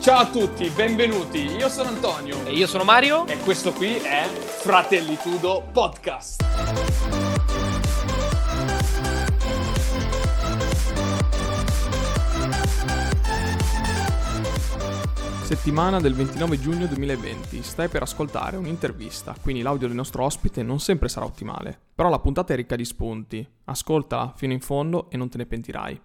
Ciao a tutti, benvenuti. Io sono Antonio. E io sono Mario. E questo qui è Fratellitudo Podcast. Settimana del 29 giugno 2020, stai per ascoltare un'intervista, quindi l'audio del nostro ospite non sempre sarà ottimale, però la puntata è ricca di spunti, ascoltala fino in fondo e non te ne pentirai.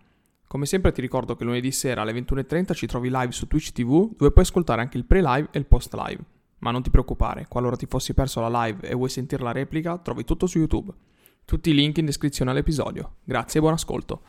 Come sempre ti ricordo che lunedì sera alle 21.30 ci trovi live su Twitch TV dove puoi ascoltare anche il pre-live e il post-live. Ma non ti preoccupare, qualora ti fossi perso la live e vuoi sentire la replica, trovi tutto su YouTube. Tutti i link in descrizione all'episodio. Grazie e buon ascolto.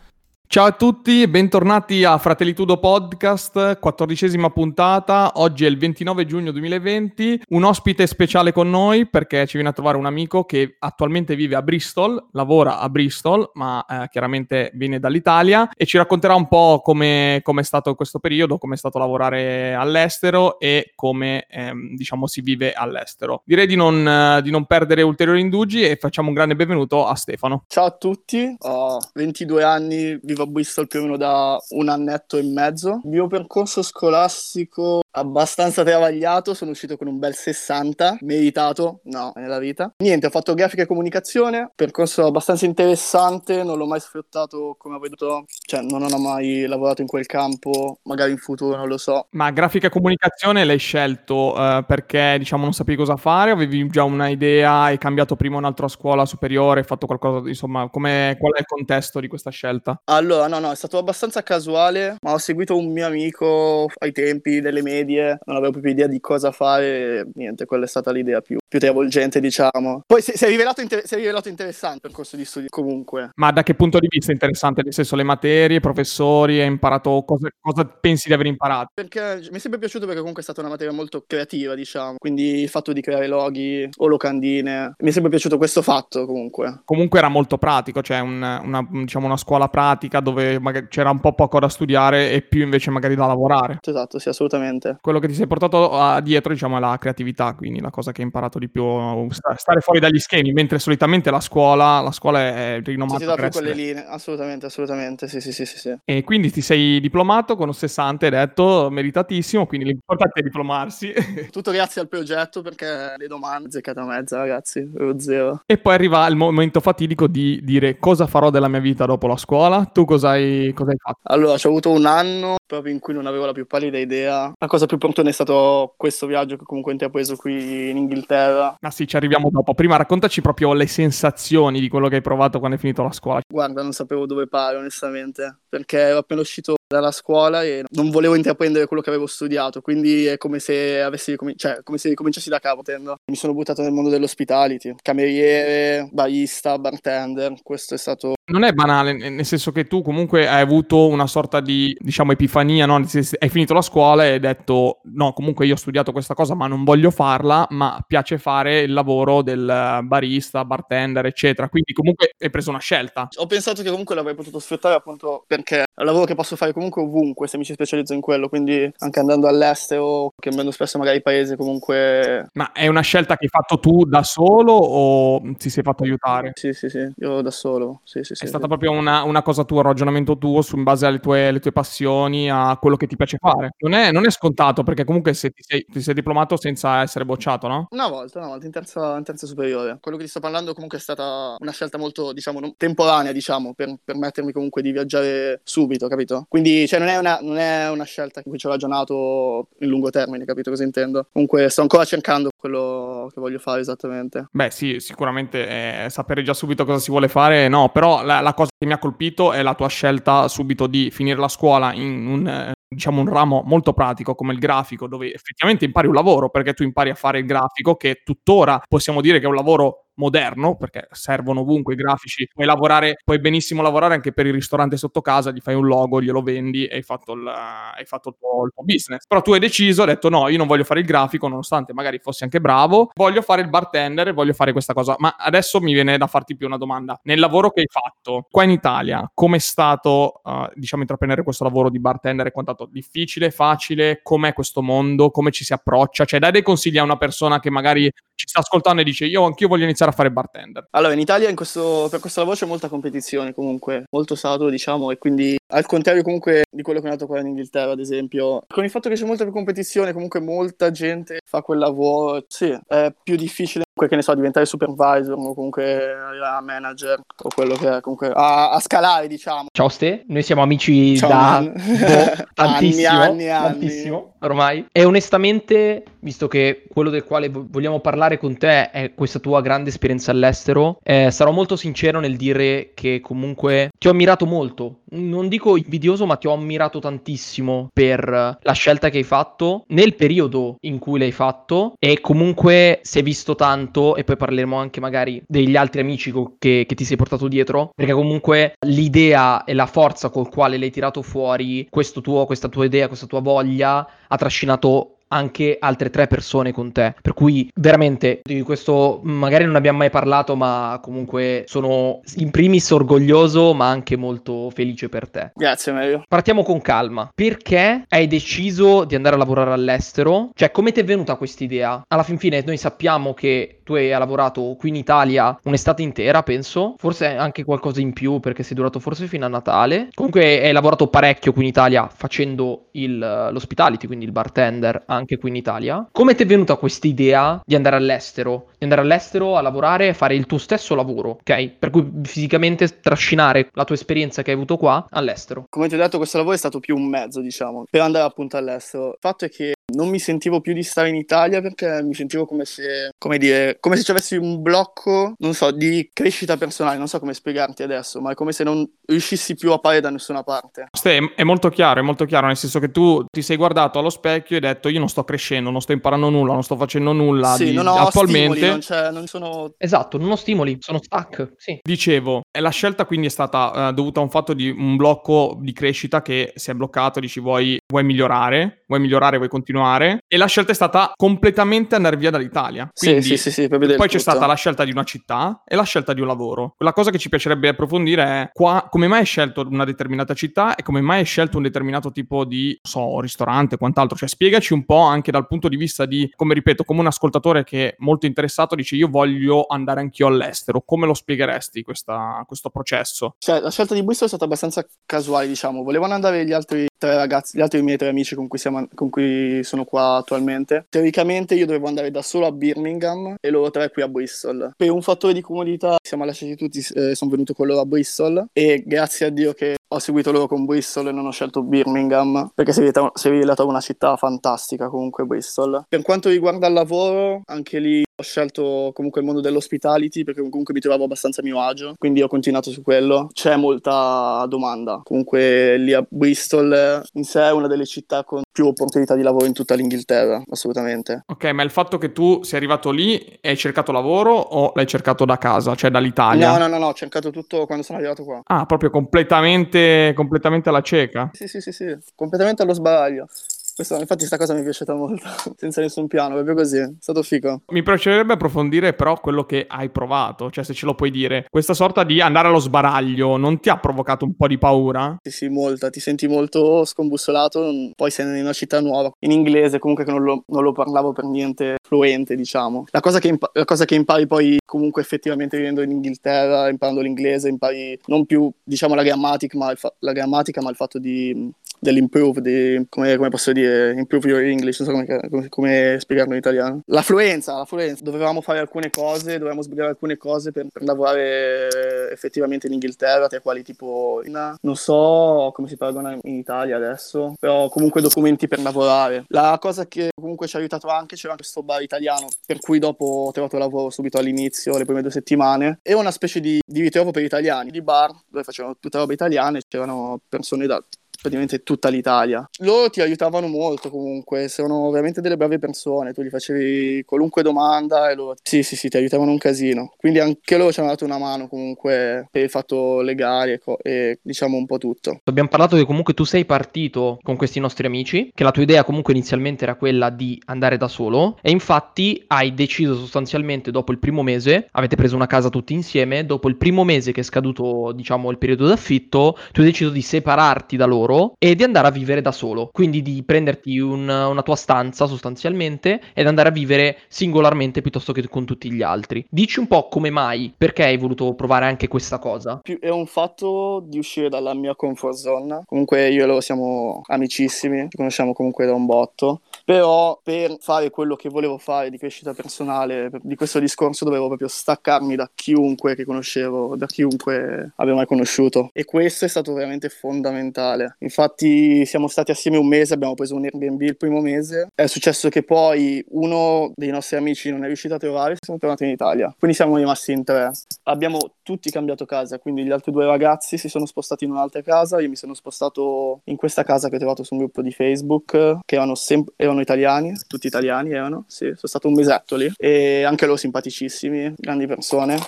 Ciao a tutti bentornati a Fratellitudo Podcast, quattordicesima puntata. Oggi è il 29 giugno 2020. Un ospite speciale con noi perché ci viene a trovare un amico che attualmente vive a Bristol, lavora a Bristol, ma eh, chiaramente viene dall'Italia e ci racconterà un po' come è stato questo periodo, come è stato lavorare all'estero e come ehm, diciamo si vive all'estero. Direi di non, eh, di non perdere ulteriori indugi e facciamo un grande benvenuto a Stefano. Ciao a tutti, ho 22 anni, a Bristol più o meno da un annetto e mezzo. Il mio percorso scolastico abbastanza travagliato, sono uscito con un bel 60, meritato, no, nella vita. Niente, ho fatto grafica e comunicazione, percorso abbastanza interessante, non l'ho mai sfruttato come avrei dovuto, cioè non ho mai lavorato in quel campo, magari in futuro non lo so. Ma grafica e comunicazione l'hai scelto uh, perché diciamo non sapevi cosa fare, avevi già una idea, hai cambiato prima un'altra scuola superiore, hai fatto qualcosa, insomma, qual è il contesto di questa scelta? Allora, no, no, è stato abbastanza casuale, ma ho seguito un mio amico ai tempi delle medie medie, non avevo proprio idea di cosa fare, niente, quella è stata l'idea più, più travolgente, diciamo. Poi si, si, è rivelato inter- si, è rivelato interessante il percorso di studi comunque. Ma da che punto di vista è interessante? Nel senso, le materie, i professori, hai imparato cosa, cosa pensi di aver imparato? Perché mi è sempre piaciuto perché comunque è stata una materia molto creativa, diciamo, quindi il fatto di creare loghi o locandine, mi è sempre piaciuto questo fatto comunque. Comunque era molto pratico, cioè un, una, diciamo una scuola pratica dove c'era un po' poco da studiare e più invece magari da lavorare. Esatto, sì, assolutamente quello che ti sei portato dietro, diciamo, è la creatività, quindi la cosa che hai imparato di più, stare fuori dagli schemi, mentre solitamente la scuola, la scuola è rinomata sì, per essere... quelle linee, assolutamente, assolutamente, sì, sì, sì, sì, sì. E quindi ti sei diplomato con un 60, hai detto, meritatissimo, quindi l'importante è diplomarsi. Tutto grazie al progetto, perché le domande, zeccata mezza, ragazzi, ero zero. E poi arriva il momento fatidico di dire cosa farò della mia vita dopo la scuola, tu cosa hai, cosa hai fatto? Allora, ho avuto un anno proprio in cui non avevo la più pallida idea. La cosa più opportuna è stato questo viaggio che comunque ho intrapreso qui in Inghilterra. Ah sì, ci arriviamo dopo. Prima raccontaci proprio le sensazioni di quello che hai provato quando hai finito la scuola. Guarda, non sapevo dove fare onestamente, perché ero appena uscito dalla scuola e non volevo intraprendere quello che avevo studiato, quindi è come se avessi ricomin- cioè, come se ricominciassi da capo, tendo. Mi sono buttato nel mondo dell'hospitality, cameriere, barista, bartender, questo è stato non è banale, nel senso che tu comunque hai avuto una sorta di, diciamo, epifania, no? Hai finito la scuola e hai detto, no, comunque io ho studiato questa cosa ma non voglio farla, ma piace fare il lavoro del barista, bartender, eccetera. Quindi comunque hai preso una scelta. Ho pensato che comunque l'avrei potuto sfruttare appunto perché è un lavoro che posso fare comunque ovunque se mi ci specializzo in quello, quindi anche andando all'estero, cambiando spesso magari paese comunque... Ma è una scelta che hai fatto tu da solo o ti sei fatto aiutare? Sì, sì, sì, io da solo, sì, sì, sì, è stata proprio una, una, cosa tua, un ragionamento tuo su, in base alle tue, alle tue, passioni, a quello che ti piace fare. Non è, non è scontato perché comunque se ti sei, ti sei, diplomato senza essere bocciato, no? Una volta, una volta, in terza, in terza, superiore. Quello che ti sto parlando comunque è stata una scelta molto, diciamo, temporanea, diciamo, per permettermi comunque di viaggiare subito, capito? Quindi, cioè, non è una, non è una scelta in cui ci ho ragionato in lungo termine, capito cosa intendo? Comunque sto ancora cercando quello che voglio fare esattamente. Beh, sì, sicuramente eh, sapere già subito cosa si vuole fare, no, però la, la, cosa che mi ha colpito è la tua scelta subito di finire la scuola in un, eh, diciamo, un ramo molto pratico come il grafico, dove effettivamente impari un lavoro, perché tu impari a fare il grafico, che tuttora possiamo dire che è un lavoro moderno, perché servono ovunque i grafici, puoi lavorare, puoi benissimo lavorare anche per il ristorante sotto casa, gli fai un logo, glielo vendi e hai fatto il, hai fatto il, tuo, il tuo business. Però tu hai deciso, hai detto no, io non voglio fare il grafico, nonostante magari fossi anche bravo, voglio fare il bartender e voglio fare questa cosa. Ma adesso mi viene da farti più una domanda. Nel lavoro che hai fatto, qua in Italia, com'è stato, uh, diciamo, intraprendere questo lavoro di bartender? È quanto difficile, facile? Com'è questo mondo? Come ci si approccia? Cioè, dai dei consigli a una persona che magari ci sta ascoltando e dice io anch'io voglio iniziare iniziare a fare bartender? Allora, in Italia in questo, per questo lavoro c'è molta competizione comunque, molto saturo diciamo, e quindi al contrario comunque di quello che è nato qua in Inghilterra, ad esempio, con il fatto che c'è molta più competizione, comunque molta gente fa quel lavoro, sì, è più difficile che ne so, diventare supervisor o comunque a manager o quello che è, comunque a, a scalare, diciamo. Ciao Ste, noi siamo amici Ciao, da boh, tantissimo, Anni, anni, anni. tantissimo ormai. E onestamente, visto che quello del quale vo- vogliamo parlare con te è questa tua grande esperienza all'estero, eh, sarò molto sincero nel dire che comunque ti ho ammirato molto. Non dico invidioso, ma ti ho ammirato tantissimo per la scelta che hai fatto nel periodo in cui l'hai fatto e comunque si è visto tanto e poi parleremo anche magari degli altri amici che, che ti sei portato dietro perché comunque l'idea e la forza col quale l'hai tirato fuori questo tuo, questa tua idea, questa tua voglia ha trascinato anche altre tre persone con te. Per cui veramente di questo magari non abbiamo mai parlato, ma comunque sono in primis orgoglioso, ma anche molto felice per te. Grazie Mario. Partiamo con calma. Perché hai deciso di andare a lavorare all'estero? Cioè, come ti è venuta questa idea? Alla fin fine, noi sappiamo che tu hai lavorato qui in Italia un'estate intera, penso. Forse anche qualcosa in più, perché sei durato forse fino a Natale. Comunque hai lavorato parecchio qui in Italia facendo il, l'hospitality, quindi il bartender, anche qui in Italia. Come ti è venuta questa idea di andare all'estero? Di andare all'estero a lavorare e fare il tuo stesso lavoro, ok? Per cui fisicamente trascinare la tua esperienza che hai avuto qua all'estero. Come ti ho detto, questo lavoro è stato più un mezzo, diciamo, per andare appunto all'estero. Il fatto è che non mi sentivo più di stare in Italia perché mi sentivo come se, come dire, come se ci avessi un blocco, non so, di crescita personale, non so come spiegarti adesso, ma è come se non riuscissi più a parare da nessuna parte. Ste, è- molto chiaro, è molto chiaro, nel senso che tu ti sei guardato allo specchio e hai detto io non sto crescendo, non sto imparando nulla, non sto facendo nulla sì, di- non ho attualmente. stimoli, non, c'è, non sono... Esatto, non ho stimoli, sono stuck, sì. Dicevo, la scelta quindi è stata eh, dovuta a un fatto di un blocco di crescita che si è bloccato, dici vuoi, vuoi migliorare, vuoi migliorare, vuoi continuare e la scelta è stata completamente andare via dall'Italia. Sì, Quindi, sì, sì, sì, vedere Poi c'è tutto. stata la scelta di una città e la scelta di un lavoro. La cosa che ci piacerebbe approfondire è qua, come mai hai scelto una determinata città e come mai hai scelto un determinato tipo di, non so, ristorante e quant'altro. Cioè, spiegaci un po' anche dal punto di vista di, come ripeto, come un ascoltatore che è molto interessato dice io voglio andare anch'io all'estero. Come lo spiegheresti questa- questo processo? Cioè, la scelta di Bristol è stata abbastanza casuale, diciamo. Volevano andare gli altri tre ragazzi, gli altri miei tre amici con cui, siamo, con cui sono qua attualmente. Teoricamente io dovevo andare da solo a Birmingham e loro tre qui a Bristol. Per un fattore di comodità siamo lasciati tutti, eh, sono venuto con loro a Bristol e grazie a Dio che ho seguito loro con Bristol e non ho scelto Birmingham perché si è rivelata, una città fantastica comunque Bristol. Per quanto riguarda il lavoro, anche lì ho scelto comunque il mondo dell'hospitality perché comunque mi trovavo abbastanza a mio agio, quindi ho continuato su quello. C'è molta domanda. Comunque lì a Bristol in sé è una delle città con più opportunità di lavoro in tutta l'Inghilterra, assolutamente. Ok, ma il fatto che tu sei arrivato lì e hai cercato lavoro o l'hai cercato da casa, cioè dall'Italia? No, no, no, no, ho cercato tutto quando sono arrivato qua. Ah, proprio completamente, completamente alla cieca. Sì, sì, sì, sì, completamente allo sbaraglio. Questo, infatti sta cosa mi è piaciuta molto, senza nessun piano, proprio così, è stato figo. Mi piacerebbe approfondire però quello che hai provato, cioè se ce lo puoi dire. Questa sorta di andare allo sbaraglio non ti ha provocato un po' di paura? Sì, sì, molta, ti senti molto scombussolato, poi sei in una città nuova, in inglese comunque che non lo, non lo parlavo per niente fluente, diciamo. La cosa, che impa- la cosa che impari poi comunque effettivamente vivendo in Inghilterra, imparando l'inglese, impari non più, diciamo, la grammatica, ma il, fa- la grammatica, ma il fatto di dell'improve, di, come, come posso dire, improve your English, non so come, come- come spiegarlo in italiano. La fluenza, la fluenza. Dovevamo fare alcune cose, dovevamo sbrigare alcune cose per, per lavorare effettivamente in Inghilterra, tra quali tipo, in- non so come si paragona in Italia adesso, però comunque documenti per lavorare. La cosa che comunque ci ha aiutato anche, c'era questo bar italiano, per cui dopo ho trovato lavoro subito all'inizio, le prime due settimane, era una specie di, di ritrovo per italiani, di bar dove facevano tutta roba italiana e c'erano persone da praticamente tutta l'Italia. Loro ti aiutavano molto comunque, sono veramente delle brave persone, tu gli facevi qualunque domanda e loro sì sì sì ti aiutavano un casino. Quindi anche loro ci hanno dato una mano comunque per il fatto legale e, co- e diciamo un po' tutto. Abbiamo parlato che comunque tu sei partito con questi nostri amici, che la tua idea comunque inizialmente era quella di andare da solo e infatti hai deciso sostanzialmente dopo il primo mese, avete preso una casa tutti insieme, dopo il primo mese che è scaduto diciamo il periodo d'affitto, tu hai deciso di separarti da loro loro e di andare a vivere da solo. Quindi di prenderti un- una tua stanza sostanzialmente ed andare a vivere singolarmente piuttosto che con tutti gli altri. Dici un po' come mai, perché hai voluto provare anche questa cosa? È un fatto di uscire dalla mia comfort zone. Comunque io e loro siamo amicissimi, ci conosciamo comunque da un botto. Però per fare quello che volevo fare di crescita personale, per- di questo discorso, dovevo proprio staccarmi da chiunque che conoscevo, da chiunque avevo mai conosciuto. E questo è stato veramente fondamentale. Infatti siamo stati assieme un mese, abbiamo preso un Airbnb il primo mese. È successo che poi uno dei nostri amici non è riuscito a trovare, siamo tornati in Italia. Quindi siamo rimasti in tre. Abbiamo tutti cambiato casa, quindi gli altri due ragazzi si sono spostati in un'altra casa, io mi sono spostato in questa casa che ho trovato su un gruppo di Facebook, che erano, sem- erano italiani, tutti italiani erano, sì, sono stato un mesetto lì, e anche loro simpaticissimi, grandi persone.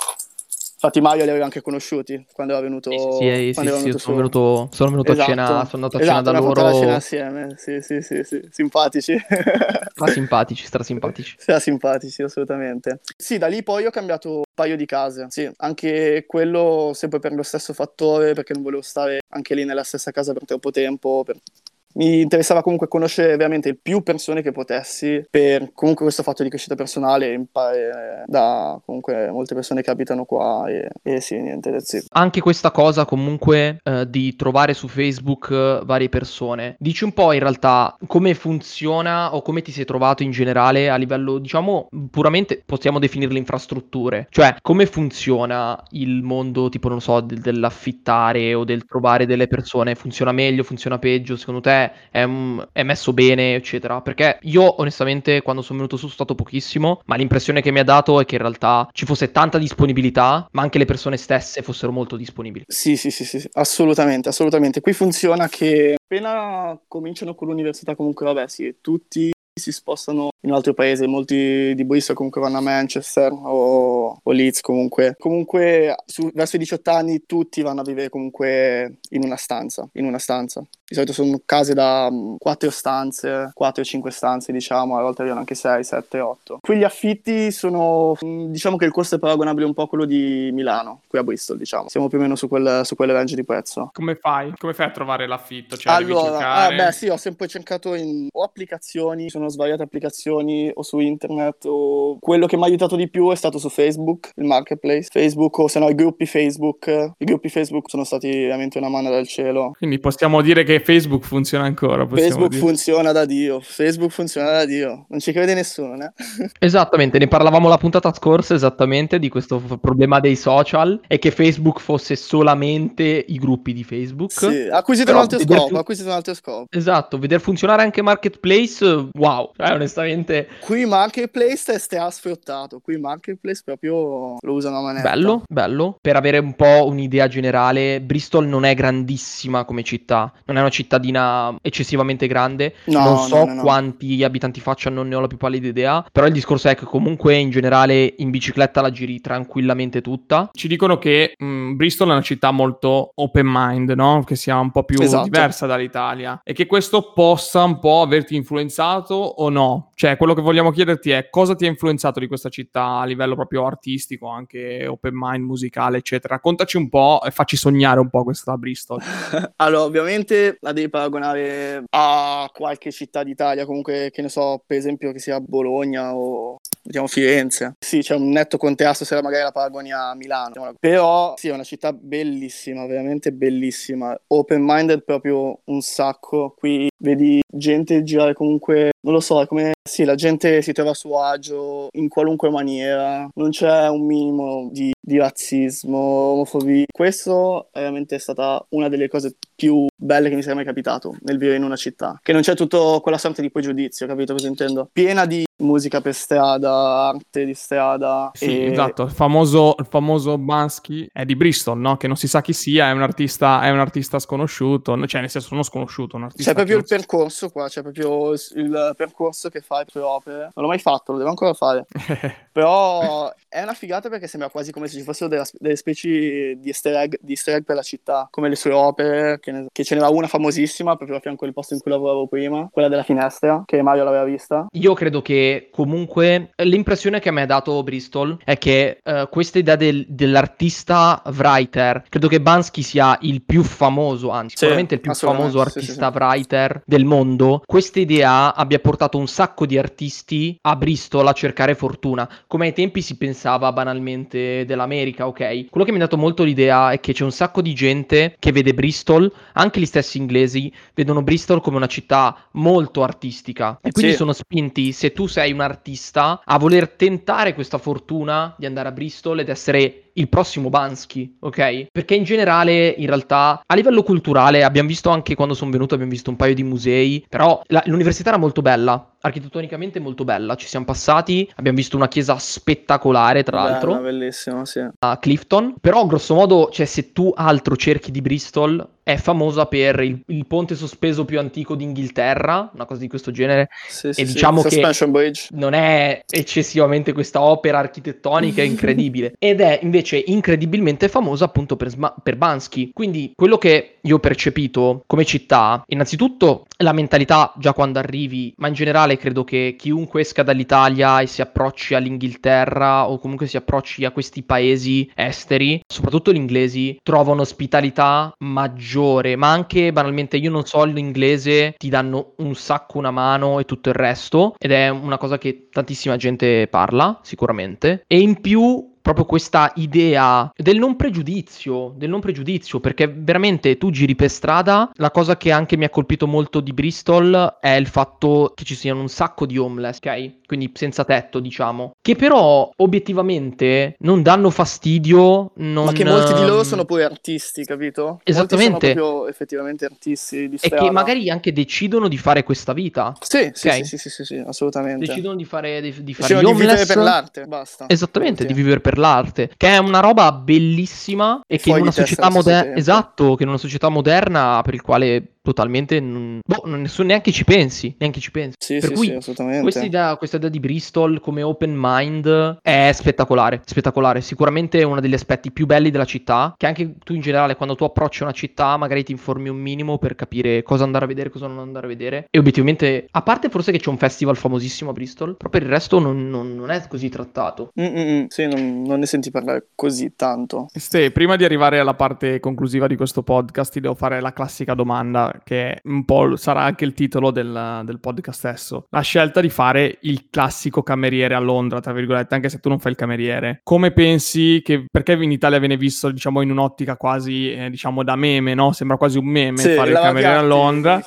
Infatti Mario li avevo anche conosciuti quando era venuto, Sì, sì, sì, sì, venuto sono venuto, sono venuto a Esatto. cena, sono andato a cena Esatto, da fatto la loro. cena assieme, sì, sì, sì, sì, simpatici. Stra simpatici, stra simpatici. Siamo simpatici, assolutamente. Sì, da lì poi ho cambiato un paio di case. Sì, anche quello sempre per lo stesso fattore, perché non volevo stare anche lì nella stessa casa per troppo tempo. per- Mi interessava comunque conoscere veramente il più persone che potessi per comunque questo fatto di crescita personale imparare da comunque molte persone che abitano qua e, e sì, niente, it. Anche questa cosa comunque eh, di trovare su Facebook eh, varie persone. Dici un po' in realtà come funziona o come ti sei trovato in generale a livello, diciamo, puramente possiamo definirle infrastrutture. Cioè, come funziona il mondo, tipo, non so, del- dell'affittare o del trovare delle persone? Funziona meglio, funziona peggio? Secondo te è, è messo bene, eccetera? Perché io onestamente quando sono venuto su sono stato pochissimo, ma l'impressione che mi ha dato è che in realtà ci fosse tanta disponibilità, ma anche le persone stesse fossero molto disponibili. Sì, sì, sì, sì, assolutamente, assolutamente. Qui funziona che appena cominciano con l'università, comunque, vabbè, sì, tutti si spostano in un altro paese, molti di Bristol comunque vanno a Manchester o, o Leeds comunque. Comunque, su- verso i 18 anni tutti vanno a vivere comunque in una stanza, in una stanza. Di solito sono case da 4 stanze, 4 o 5 stanze, diciamo, a volte arrivano anche 6, 7, 8. Qui gli affitti sono, mh, diciamo che il costo è paragonabile un po' a quello di Milano, qui a Bristol, diciamo. Siamo più o meno su quel, su quelle range di prezzo. Come fai? Come fai a trovare l'affitto? Cioè, devi Allora, cercare... ah, beh, sì, ho sempre cercato in o applicazioni, sono svariate applicazioni o su internet o quello che mi ha aiutato di più è stato su Facebook, il marketplace, Facebook o se no i gruppi Facebook. I gruppi Facebook sono stati veramente una mano dal cielo. Quindi possiamo dire che Facebook funziona ancora. Facebook dire. funziona da Dio, Facebook funziona da Dio, non ci crede nessuno, eh? Esattamente, ne parlavamo la puntata scorsa esattamente di questo f- problema dei social e che Facebook fosse solamente i gruppi di Facebook. Sì, Però un altro scopo, fu- ha acquisito un altro scopo. Esatto, veder funzionare anche Marketplace, eh, wow, cioè onestamente Qui Marketplace è strasfruttato, qui Marketplace proprio lo usano a manetta. bello, bello. Per avere un po' un'idea generale, Bristol non è grandissima come città, non è una cittadina eccessivamente grande, No, non no, so no, no. quanti abitanti faccia, non ne ho la più pallida idea, però il discorso è che comunque in generale in bicicletta la giri tranquillamente tutta. Ci dicono che mh, Bristol è una città molto open mind, no? Che sia un po' più Esatto. diversa dall'Italia e che questo possa un po' averti influenzato o no. Cioè, quello che vogliamo chiederti è cosa ti ha influenzato di questa città a livello proprio artistico, anche open mind, musicale, eccetera. Raccontaci un po' e facci sognare un po' questa Bristol. Allora, ovviamente la devi paragonare a qualche città d'Italia, comunque che ne so, per esempio che sia Bologna o diciamo Firenze. Sì, c'è un netto contrasto se magari la paragoni a Milano. diciamo. Però sì, è una città bellissima, veramente bellissima. Open minded proprio un sacco. Qui vedi gente girare comunque, non lo so, è come sì, la gente si trova a suo agio in qualunque maniera, non c'è un minimo di, di razzismo, omofobia. Questo è veramente stata una delle cose più belle che mi sia mai capitato nel vivere in una città. Che non c'è tutto quella sorta di pregiudizio, capito cosa intendo? Piena di musica per strada, arte di strada. Sì, e- esatto, il famoso, il famoso Bansky è di Bristol, no? Che non si sa chi sia, è un artista, è un artista sconosciuto, no? cioè nel senso non sconosciuto, un artista C'è proprio il percorso qua, cioè proprio il percorso che fai per le opere. Non l'ho mai fatto, lo devo ancora fare. Però è una figata perché sembra quasi come se ci fossero delle, delle specie di easter, egg, di easter, egg, per la città, come le sue opere, che, ne, che ce n'era una famosissima proprio a fianco del posto in cui lavoravo prima, quella della finestra, che Mario l'aveva vista. Io credo che comunque l'impressione che mi ha dato Bristol è che uh, questa idea del, dell'artista writer, credo che Bansky sia il più famoso, anzi sì, sicuramente il più famoso artista sì, sì, writer del mondo, questa idea abbia portato un sacco di artisti a Bristol a cercare fortuna, come ai tempi si pensava banalmente dell'America, ok? Quello che mi ha dato molto l'idea è che c'è un sacco di gente che vede Bristol, anche gli stessi inglesi, vedono Bristol come una città molto artistica e quindi sì. sono spinti, se tu sei un artista, a voler tentare questa fortuna di andare a Bristol ed essere il prossimo Bansky, ok? Perché in generale, in realtà, a livello culturale, abbiamo visto anche quando sono venuto, abbiamo visto un paio di musei, però la, l'università era molto bella, architettonicamente molto bella, ci siamo passati, abbiamo visto una chiesa spettacolare, tra Bella, l'altro. bellissimo, sì. A Clifton, però grosso modo, cioè se tu altro cerchi di Bristol, è famosa per il, il, ponte sospeso più antico d'Inghilterra, una cosa di questo genere. Sì, sì, e diciamo sì. che Bridge. non è eccessivamente questa opera architettonica incredibile, ed è invece incredibilmente famosa appunto per, per Bansky. Quindi quello che io ho percepito come città, innanzitutto la mentalità già quando arrivi, ma in generale credo che chiunque esca dall'Italia e si approcci all'Inghilterra o comunque si approcci a questi paesi esteri, soprattutto gli inglesi, trova un'ospitalità maggiore, ma anche banalmente io non so l'inglese, ti danno un sacco una mano e tutto il resto ed è una cosa che tantissima gente parla sicuramente. E in più proprio questa idea del non pregiudizio, del non pregiudizio, perché veramente tu giri per strada, la cosa che anche mi ha colpito molto di Bristol è il fatto che ci siano un sacco di homeless, ok? Quindi senza tetto, diciamo, che però obiettivamente non danno fastidio, non... Ma che molti di loro sono pure artisti, capito? Esattamente. Molti sono proprio effettivamente artisti di strada. E che magari anche decidono di fare questa vita. Sì, okay? sì, sì, sì, sì, sì, assolutamente. Decidono di fare, di, di fare gli homeless. di vivere per l'arte, basta. Esattamente, di vivere per l'arte, che è una roba bellissima e che in una società moderna, esatto, che in una società moderna per il quale totalmente non... boh, nessuno neanche ci pensi, neanche ci pensi. Sì, per sì, cui sì, assolutamente. Questa idea, questa idea di Bristol come open mind è spettacolare, spettacolare, sicuramente è uno degli aspetti più belli della città, che anche tu in generale quando tu approcci una città magari ti informi un minimo per capire cosa andare a vedere, cosa non andare a vedere e obiettivamente, a parte forse che c'è un festival famosissimo a Bristol, però per il resto non, non, non è così trattato. Mm-mm, sì, non, non, ne senti parlare così tanto. Ste, prima di arrivare alla parte conclusiva di questo podcast ti devo fare la classica domanda che un po' sarà anche il titolo del, del, podcast stesso. La scelta di fare il classico cameriere a Londra, tra virgolette, anche se tu non fai il cameriere. Come pensi che, perché in Italia viene visto, diciamo, in un'ottica quasi, eh, diciamo, da meme, no? Sembra quasi un meme sì, fare il cameriere a Londra.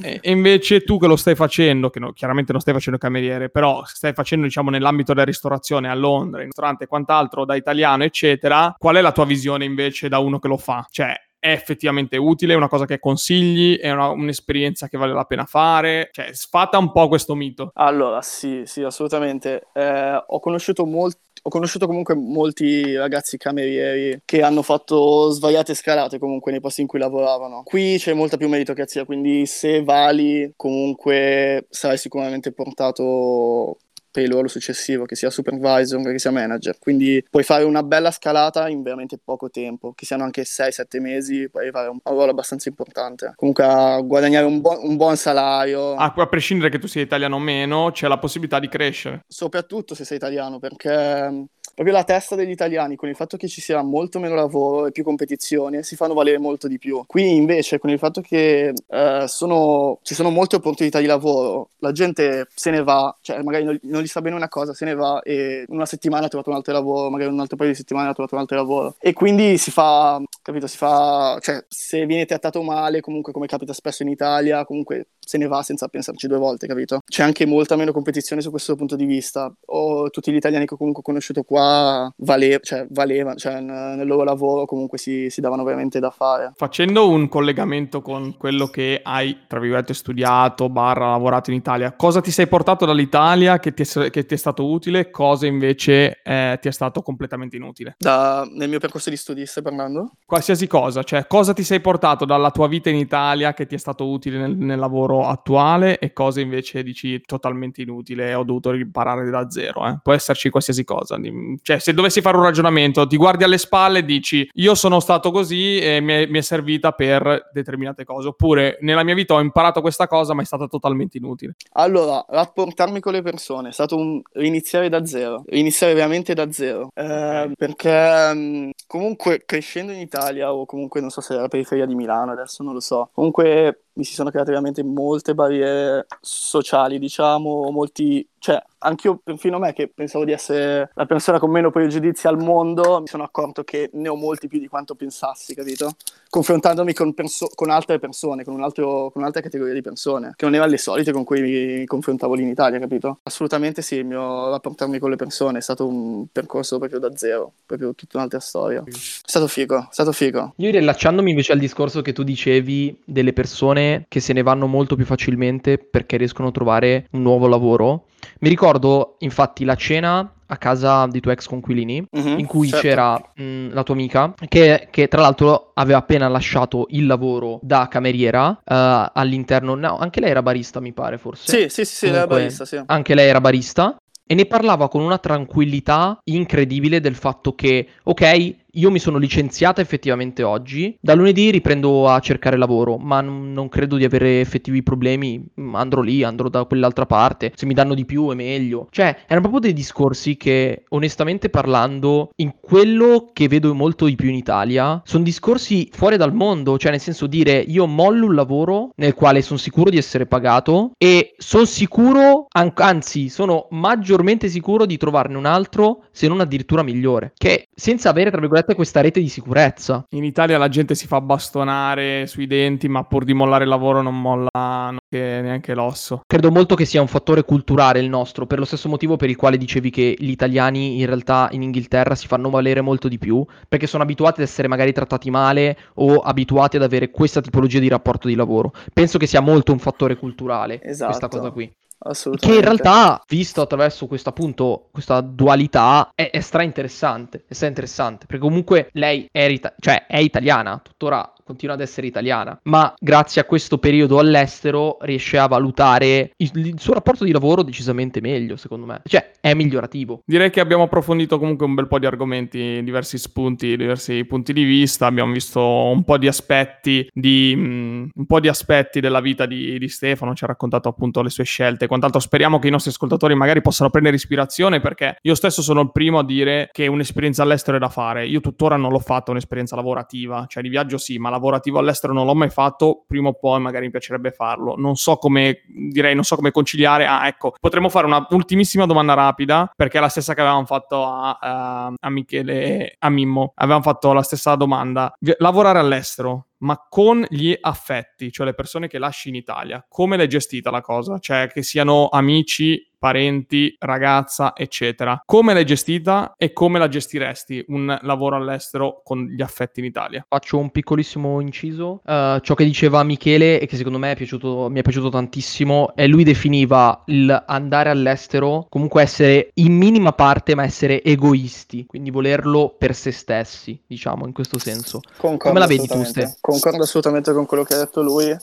E, e, invece tu che lo stai facendo, che no, chiaramente non stai facendo cameriere, però stai facendo, diciamo, nell'ambito della ristorazione a Londra, in ristorante e quant'altro, da italiano, eccetera, qual è la tua visione invece da uno che lo fa? Cioè, è effettivamente utile, è una cosa che consigli, è una, un'esperienza che vale la pena fare, cioè sfata un po' questo mito. Allora, sì, sì, assolutamente. Eh, ho conosciuto molti ho conosciuto comunque molti ragazzi camerieri che hanno fatto svariate scalate comunque nei posti in cui lavoravano. Qui c'è molta più meritocrazia, quindi se vali comunque sarai sicuramente portato il ruolo successivo, che sia supervisor, che sia manager. Quindi puoi fare una bella scalata in veramente poco tempo, che siano anche 6-7 mesi, puoi fare un, ruolo abbastanza importante. Comunque a guadagnare un, bu- un buon salario. Ah, a prescindere che tu sia italiano o meno, c'è la possibilità di crescere. Soprattutto se sei italiano, perché proprio la testa degli italiani, con il fatto che ci sia molto meno lavoro e più competizione, si fanno valere molto di più. Qui invece, con il fatto che eh, sono, ci sono molte opportunità di lavoro, la gente se ne va, cioè magari non, non, gli sta bene una cosa, se ne va e una settimana ha trovato un altro lavoro, magari un altro paio di settimane ha trovato un altro lavoro. E quindi si fa, capito, si fa, cioè se viene trattato male, comunque come capita spesso in Italia, comunque se ne va senza pensarci due volte, capito? C'è anche molta meno competizione su questo punto di vista. O tutti gli italiani che comunque conosciuto qua vale- cioè, valevano, cioè nel loro lavoro comunque si, si davano veramente da fare. Facendo un collegamento con quello che hai, tra virgolette, studiato, barra, lavorato in Italia, cosa ti sei portato dall'Italia che ti è, che ti è stato utile, cosa invece eh, ti è stato completamente inutile? Da, nel mio percorso di studi stai parlando? Qualsiasi cosa, cioè cosa ti sei portato dalla tua vita in Italia che ti è stato utile nel, nel lavoro attuale e cosa invece dici totalmente inutile, ho dovuto imparare da zero. Eh? Può esserci qualsiasi cosa. Cioè, se dovessi fare un ragionamento, ti guardi alle spalle e dici io sono stato così e mi è, mi è servita per determinate cose, oppure nella mia vita ho imparato questa cosa ma è stata totalmente inutile. Allora, rapportarmi con le persone stato un iniziare da zero, iniziare veramente da zero, eh, perché mm, comunque crescendo in Italia o comunque non so se era periferia di Milano adesso non lo so, comunque mi si sono create veramente molte barriere sociali, diciamo, molti, cioè anche io, perfino me che pensavo di essere la persona con meno pregiudizi al mondo, mi sono accorto che ne ho molti più di quanto pensassi, capito? Confrontandomi con, perso- con altre persone, con, un altro, con, un'altra categoria di persone, che non erano le solite con cui mi confrontavo lì in Italia, capito? Assolutamente sì, il mio rapportarmi con le persone è stato un percorso proprio da zero, proprio tutta un'altra storia. È stato figo, è stato figo. Io rilacciandomi invece al discorso che tu dicevi delle persone che se ne vanno molto più facilmente perché riescono a trovare un nuovo lavoro. Mi ricordo infatti la cena a casa di tuoi ex conquilini, mm-hmm, in cui certo. c'era mh, la tua amica, che, che, tra l'altro aveva appena lasciato il lavoro da cameriera uh, all'interno, no, anche lei era barista mi pare forse. Sì, sì, sì, sì era barista, sì. Anche lei era barista. E ne parlava con una tranquillità incredibile del fatto che, ok, io mi sono licenziata effettivamente oggi. Da lunedì riprendo a cercare lavoro, ma n- non credo di avere effettivi problemi. Mm, andrò lì, andrò da quell'altra parte. Se mi danno di più è meglio. Cioè, erano proprio dei discorsi che, onestamente parlando, in quello che vedo molto di più in Italia, sono discorsi fuori dal mondo. Cioè, nel senso dire, io mollo un lavoro nel quale sono sicuro di essere pagato e sono sicuro, an- anzi, sono maggiormente sicuro di trovarne un altro, se non addirittura migliore. Che senza avere, tra virgolette, strette questa rete di sicurezza. In Italia la gente si fa bastonare sui denti, ma pur di mollare il lavoro non molla neanche l'osso. Credo molto che sia un fattore culturale il nostro, per lo stesso motivo per il quale dicevi che gli italiani in realtà in Inghilterra si fanno valere molto di più, perché sono abituati ad essere magari trattati male o abituati ad avere questa tipologia di rapporto di lavoro. Penso che sia molto un fattore culturale esatto. questa cosa qui. Che in realtà, visto attraverso questo appunto, questa dualità, è, è stra interessante. È stra interessante. Perché comunque lei è, cioè, è italiana, tuttora continua ad essere italiana, ma grazie a questo periodo all'estero riesce a valutare il, il, suo rapporto di lavoro decisamente meglio, secondo me. Cioè, è migliorativo. Direi che abbiamo approfondito comunque un bel po' di argomenti, diversi spunti, diversi punti di vista, abbiamo visto un po' di aspetti, di, um, un po' di aspetti della vita di, di Stefano, ci ha raccontato appunto le sue scelte e quant'altro. Speriamo che i nostri ascoltatori magari possano prendere ispirazione perché io stesso sono il primo a dire che un'esperienza all'estero è da fare. Io tuttora non l'ho fatta un'esperienza lavorativa, cioè di viaggio sì, ma lavorativo all'estero non l'ho mai fatto, prima o poi magari mi piacerebbe farlo. Non so come, direi, non so come conciliare. Ah, ecco, potremmo fare una ultimissima domanda rapida, perché è la stessa che avevamo fatto a, a, a Michele, a Mimmo. Avevamo fatto la stessa domanda. Lavorare all'estero, ma con gli affetti, cioè le persone che lasci in Italia, come l'hai gestita la cosa? Cioè che siano amici, parenti, ragazza, eccetera. Come l'hai gestita e come la gestiresti un lavoro all'estero con gli affetti in Italia? Faccio un piccolissimo inciso. Uh, ciò che diceva Michele e che secondo me è piaciuto, mi è piaciuto tantissimo è lui definiva il andare all'estero comunque essere in minima parte ma essere egoisti, quindi volerlo per se stessi, diciamo in questo senso. Concordo come la vedi tu, Ste? Concordo assolutamente con quello che ha detto lui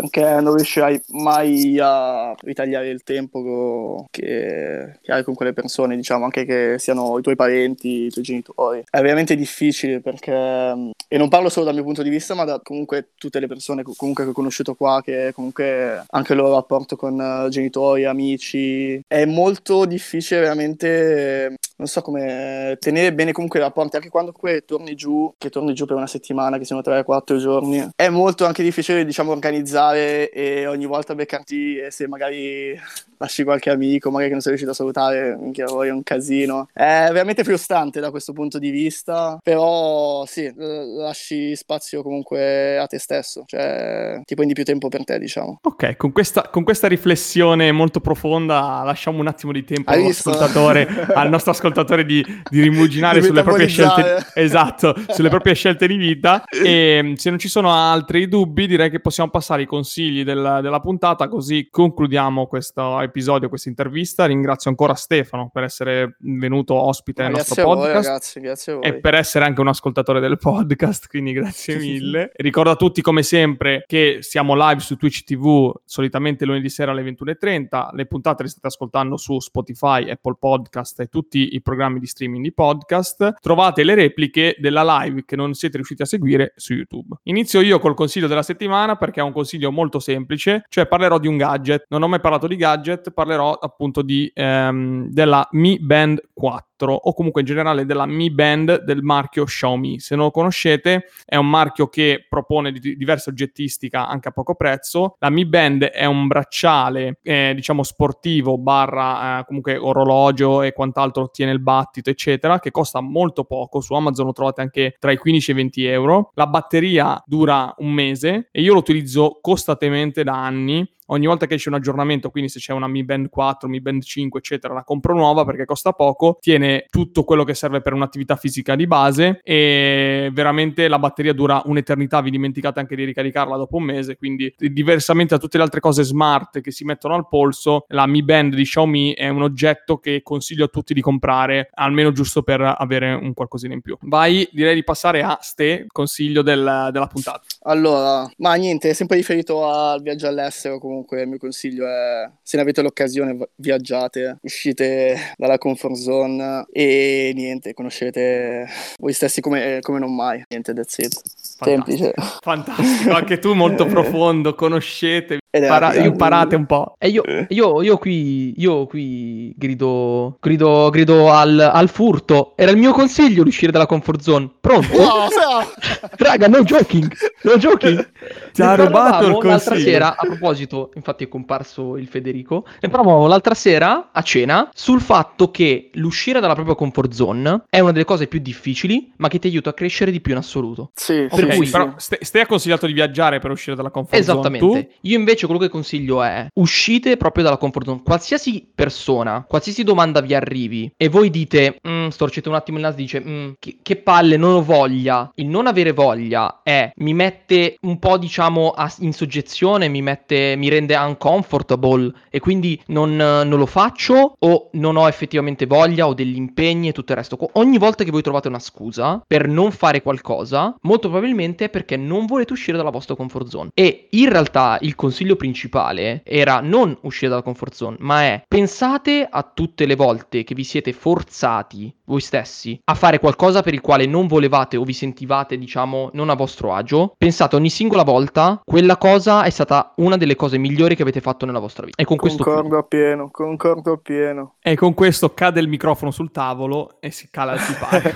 perché non riuscirai mai a ritagliare il tempo che, che, hai con quelle persone, diciamo, anche che siano i tuoi parenti, i tuoi genitori. È veramente difficile perché, e non parlo solo dal mio punto di vista, ma da comunque tutte le persone comunque che ho conosciuto qua, che comunque anche il loro rapporto con genitori, amici, è molto difficile veramente non so come tenere bene comunque i rapporti, anche quando poi torni giù, che torni giù per una settimana, che siano 3-4 giorni, è molto anche difficile, diciamo, organizzare e ogni volta beccarti e se magari lasci qualche amico, magari che non sei riuscito a salutare, minchia, poi è un casino. È veramente frustrante da questo punto di vista, però sì, lasci spazio comunque a te stesso, cioè ti prendi più tempo per te, diciamo. Ok, con questa, con questa riflessione molto profonda lasciamo un attimo di tempo all'ascoltatore, al nostro ascoltatore di, di rimuginare sulle proprie scelte, esatto, sulle proprie scelte di vita e se non ci sono altri dubbi direi che possiamo passare i consigli del, della puntata così concludiamo questo episodio, questa intervista. Ringrazio ancora Stefano per essere venuto ospite nel nostro podcast. Voi, ragazzi, grazie a voi. E per essere anche un ascoltatore del podcast, quindi grazie mille. Ricordo a tutti, come sempre, che siamo live su Twitch TV, solitamente lunedì sera alle 21.30. Le puntate le state ascoltando su Spotify, Apple Podcast e tutti i programmi di streaming di podcast. Trovate le repliche della live che non siete riusciti a seguire su YouTube. Inizio io col consiglio della settimana perché è un consiglio molto semplice, cioè parlerò di un gadget. Non ho mai parlato di gadget, parlerò appunto di, ehm, della Mi Band 4 o comunque in generale della Mi Band del marchio Xiaomi. Se non lo conoscete, è un marchio che propone di, diversa oggettistica anche a poco prezzo. La Mi Band è un bracciale, eh, diciamo sportivo, barra eh, comunque orologio e quant'altro tiene il battito, eccetera, che costa molto poco. Su Amazon lo trovate anche tra i 15 e i 20 euro. La batteria dura un mese e io lo utilizzo costantemente da anni ogni volta che esce un aggiornamento, quindi se c'è una Mi Band 4, Mi Band 5, eccetera, la compro nuova perché costa poco, tiene tutto quello che serve per un'attività fisica di base e veramente la batteria dura un'eternità, vi dimenticate anche di ricaricarla dopo un mese, quindi diversamente da tutte le altre cose smart che si mettono al polso, la Mi Band di Xiaomi è un oggetto che consiglio a tutti di comprare, almeno giusto per avere un qualcosina in più. Vai, direi di passare a Ste, consiglio del, della puntata. Allora, ma niente, sempre riferito al viaggio all'estero comunque il mio consiglio è se ne avete l'occasione viaggiate, uscite dalla comfort zone e niente, conoscete voi stessi come, come non mai. Niente, that's it. Semplice. Fantastico, anche tu molto profondo, conoscete, para- imparate un po'. E io, io, io, qui, io qui grido, grido, grido al, al, furto. Era il mio consiglio di uscire dalla comfort zone. Pronto? Wow, Raga, no joking, no joking. Ti ha rubato il consiglio. L'altra sera, a proposito, infatti è comparso il Federico, ne parlavamo l'altra sera a cena sul fatto che l'uscire dalla propria comfort zone è una delle cose più difficili, ma che ti aiuta a crescere di più in assoluto. Sì, per okay, cui... però Ste ha consigliato di viaggiare per uscire dalla comfort Esattamente. zone. Esattamente. Io invece quello che consiglio è uscite proprio dalla comfort zone. Qualsiasi persona, qualsiasi domanda vi arrivi e voi dite, storcete un attimo il naso e dice, mm, che, che palle, non ho voglia. Il non avere voglia è, mi mette un po' diciamo a, in soggezione, mi mette, mi rende uncomfortable e quindi non, non, lo faccio o non ho effettivamente voglia o degli impegni e tutto il resto. Ogni volta che voi trovate una scusa per non fare qualcosa, molto probabilmente è perché non volete uscire dalla vostra comfort zone. E in realtà il consiglio principale era non uscire dalla comfort zone, ma è pensate a tutte le volte che vi siete forzati voi stessi a fare qualcosa per il quale non volevate o vi sentivate, diciamo, non a vostro agio. Pensate ogni singola volta quella cosa è stata una delle cose migliori che avete fatto nella vostra vita. E con concordo questo concordo appieno, concordo appieno. E con questo cade il microfono sul tavolo e si cala il sipario.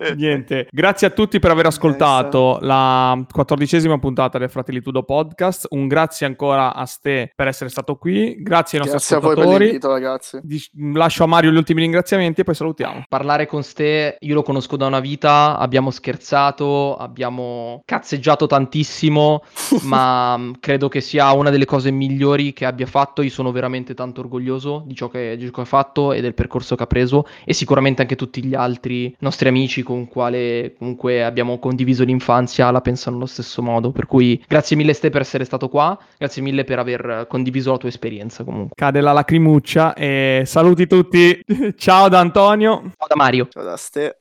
Niente, grazie a tutti per aver ascoltato la quattordicesima puntata del Fratelli Tudo Podcast. Un grazie ancora a Ste per essere stato qui. Grazie ai nostri grazie ascoltatori. Grazie a voi per l'invito, ragazzi. Lascio a Mario gli ultimi ringraziamenti e poi salutiamo. Parlare con Ste, io lo conosco da una vita, abbiamo scherzato, abbiamo cazzeggiato tantissimo, ma credo che sia una delle cose migliori che abbia fatto. Io sono veramente tanto orgoglioso di ciò che, di ciò che ha fatto e del percorso che ha preso e sicuramente anche tutti gli altri nostri amici con quale comunque abbiamo condiviso l'infanzia la pensano allo stesso modo. Per cui grazie mille Ste per essere stato qua, grazie mille per aver condiviso la tua esperienza comunque. Cade la lacrimuccia e saluti tutti. Ciao da Antonio. Ciao da Mario. Ciao da Ste.